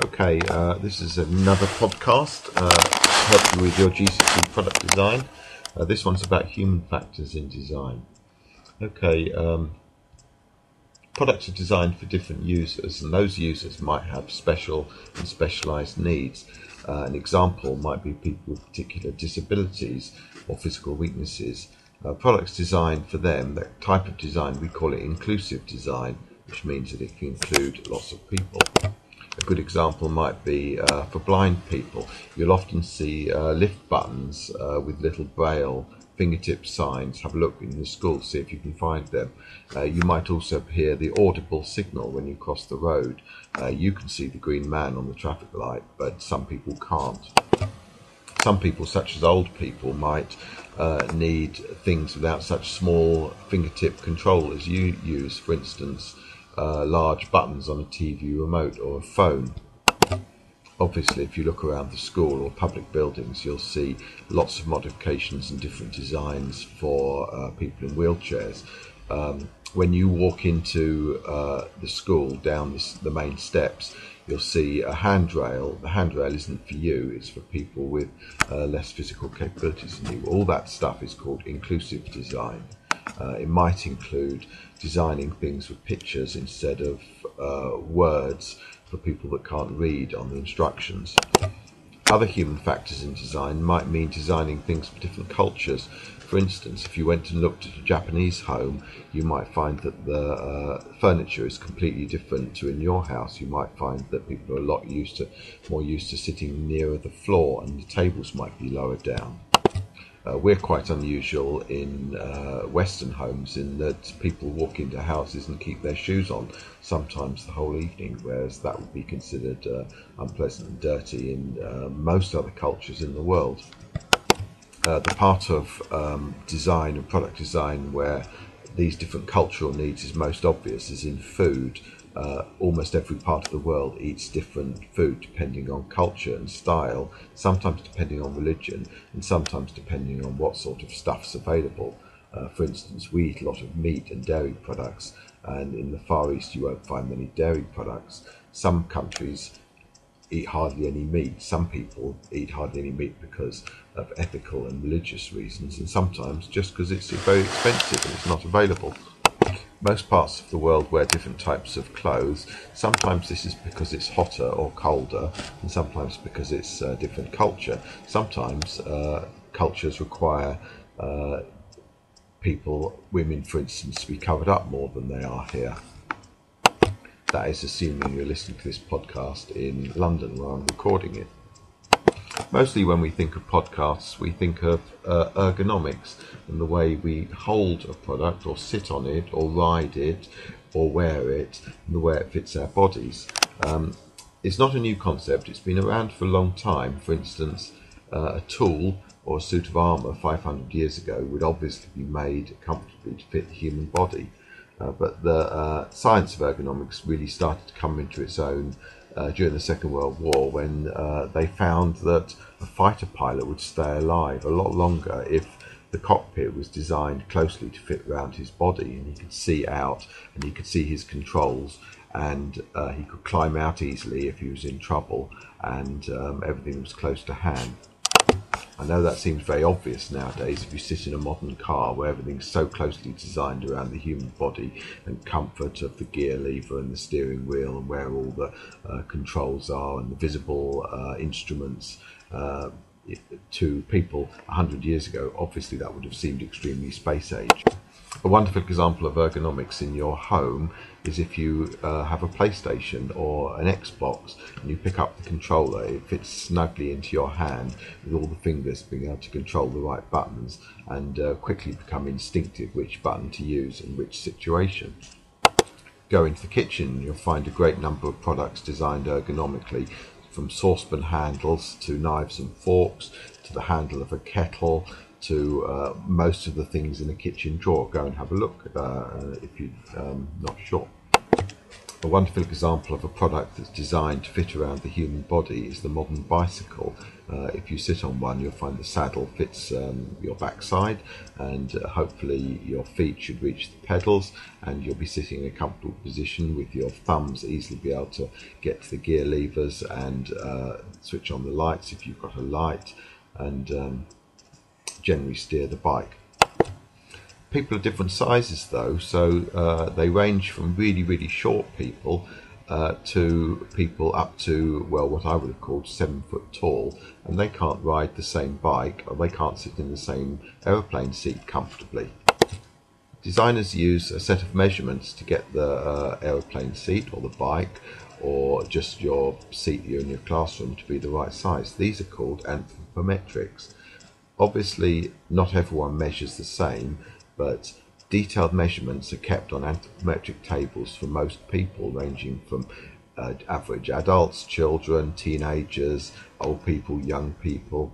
Okay, uh, this is another podcast uh, to help you with your GCSE product design. Uh, this one's about human factors in design. Okay, um, products are designed for different users, and those users might have special and specialized needs. Uh, an example might be people with particular disabilities or physical weaknesses. Uh, products designed for them, that type of design, we call it inclusive design, which means that it can include lots of people. A good example might be uh, for blind people. You'll often see uh, lift buttons uh, with little braille fingertip signs. Have a look in the school, see if you can find them. Uh, you might also hear the audible signal when you cross the road. Uh, you can see the green man on the traffic light, but some people can't. Some people, such as old people, might uh, need things without such small fingertip control as you use. For instance, uh, large buttons on a TV remote or a phone. Obviously, if you look around the school or public buildings, you'll see lots of modifications and different designs for uh, people in wheelchairs. Um, when you walk into uh, the school down the, the, main steps, you'll see a handrail. The handrail isn't for you, it's for people with uh, less physical capabilities than you. All that stuff is called inclusive design. Uh, it might include designing things with pictures instead of uh, words for people that can't read on the instructions. Other human factors in design might mean designing things for different cultures. For instance, if you went and looked at a Japanese home, you might find that the uh, furniture is completely different to in your house. You might find that people are a lot used to, more used to sitting nearer the floor, and the tables might be lower down. Uh, we're quite unusual in uh, Western homes in that people walk into houses and keep their shoes on sometimes the whole evening, whereas that would be considered uh, unpleasant and dirty in uh, most other cultures in the world. Uh, the part of um, design and product design where these different cultural needs is most obvious is in food uh, almost every part of the world eats different food depending on culture and style, sometimes depending on religion, and sometimes depending on what sort of stuff's available. Uh, for instance, we eat a lot of meat and dairy products, and in the Far East you won't find many dairy products. Some countries eat hardly any meat. Some people eat hardly any meat because of ethical and religious reasons, and sometimes just because it's very expensive and it's not available most parts of the world wear different types of clothes. Sometimes this is because it's hotter or colder, and sometimes because it's a different culture. Sometimes uh, cultures require uh, people, women for instance, to be covered up more than they are here. That is assuming you're listening to this podcast in London where I'm recording it. Mostly when we think of podcasts, we think of uh, ergonomics and the way we hold a product or sit on it or ride it or wear it and the way it fits our bodies. Um, it's not a new concept, it's been around for a long time. For instance, uh, a tool or a suit of armour 500 years ago would obviously be made comfortably to fit the human body. Uh, but the uh, science of ergonomics really started to come into its own uh, during the Second World War when uh, they found that a fighter pilot would stay alive a lot longer if the cockpit was designed closely to fit around his body and he could see out and he could see his controls and uh, he could climb out easily if he was in trouble and um, everything was close to hand. I know that seems very obvious nowadays if you sit in a modern car where everything's so closely designed around the human body and comfort of the gear lever and the steering wheel and where all the uh, controls are and the visible uh, instruments. Uh, to people 100 years ago, obviously that would have seemed extremely space age. A wonderful example of ergonomics in your home is if you uh, have a PlayStation or an Xbox and you pick up the controller, it fits snugly into your hand with all the fingers being able to control the right buttons and uh, quickly become instinctive which button to use in which situation. Go into the kitchen, you'll find a great number of products designed ergonomically from saucepan handles to knives and forks to the handle of a kettle to uh, most of the things in a kitchen drawer. Go and have a look uh, if you're um, not sure. A wonderful example of a product that's designed to fit around the human body is the modern bicycle. Uh, if you sit on one, you'll find the saddle fits um, your backside, and uh, hopefully your feet should reach the pedals, and you'll be sitting in a comfortable position with your thumbs easily be able to get to the gear levers and uh, switch on the lights if you've got a light, and um, generally steer the bike people are different sizes though, so uh, they range from really, really short people uh, to people up to, well, what I would have called seven foot tall, and they can't ride the same bike or they can't sit in the same aeroplane seat comfortably. Designers use a set of measurements to get the uh, aeroplane seat or the bike or just your seat in your classroom to be the right size. These are called anthropometrics. Obviously, not everyone measures the same, but detailed measurements are kept on anthropometric tables for most people, ranging from uh, average adults, children, teenagers, old people, young people,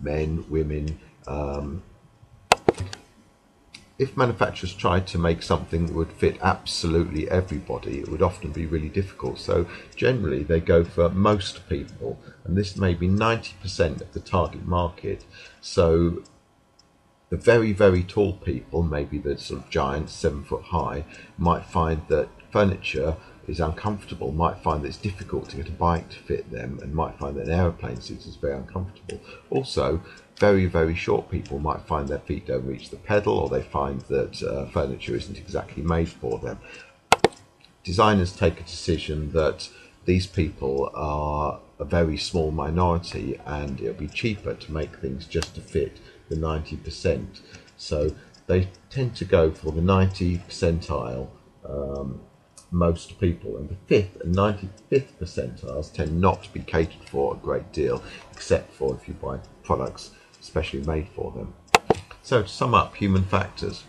men, women. Um, if manufacturers tried to make something that would fit absolutely everybody, it would often be really difficult. So generally, they go for most people, and this may be 90% of the target market. So the very, very tall people, maybe the sort of giants, seven foot high, might find that furniture is uncomfortable, might find that it's difficult to get a bike to fit them, and might find that an aeroplane seat is very uncomfortable. Also, very, very short people might find their feet don't reach the pedal, or they find that uh, furniture isn't exactly made for them. Designers take a decision that these people are a very small minority, and it'll be cheaper to make things just to fit the 90%. So they tend to go for the 90 percentile, um, most people, and the fifth and 95th percentiles tend not to be catered for a great deal, except for if you buy products specially made for them. So to sum up, human factors,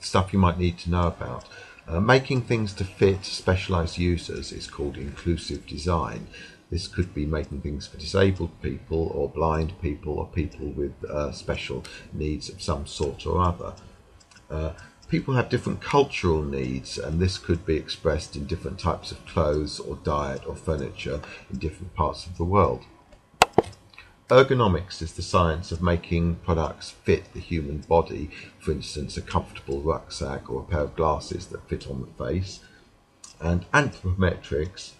stuff you might need to know about. Uh, making things to fit specialized users is called inclusive design. This could be making things for disabled people or blind people or people with uh, special needs of some sort or other. Uh, people have different cultural needs, and this could be expressed in different types of clothes or diet or furniture in different parts of the world. Ergonomics is the science of making products fit the human body, for instance, a comfortable rucksack or a pair of glasses that fit on the face. And anthropometrics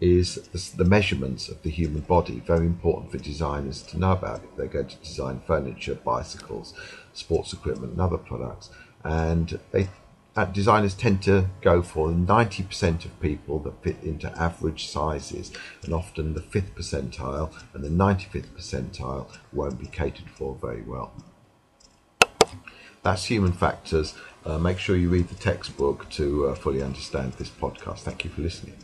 is the, measurements of the human body, very important for designers to know about if they're going to design furniture, bicycles, sports equipment, and other products. And they uh, designers tend to go for 90% of people that fit into average sizes, and often the fifth percentile and the 95th percentile won't be catered for very well. That's human factors. Uh, make sure you read the textbook to uh, fully understand this podcast. Thank you for listening.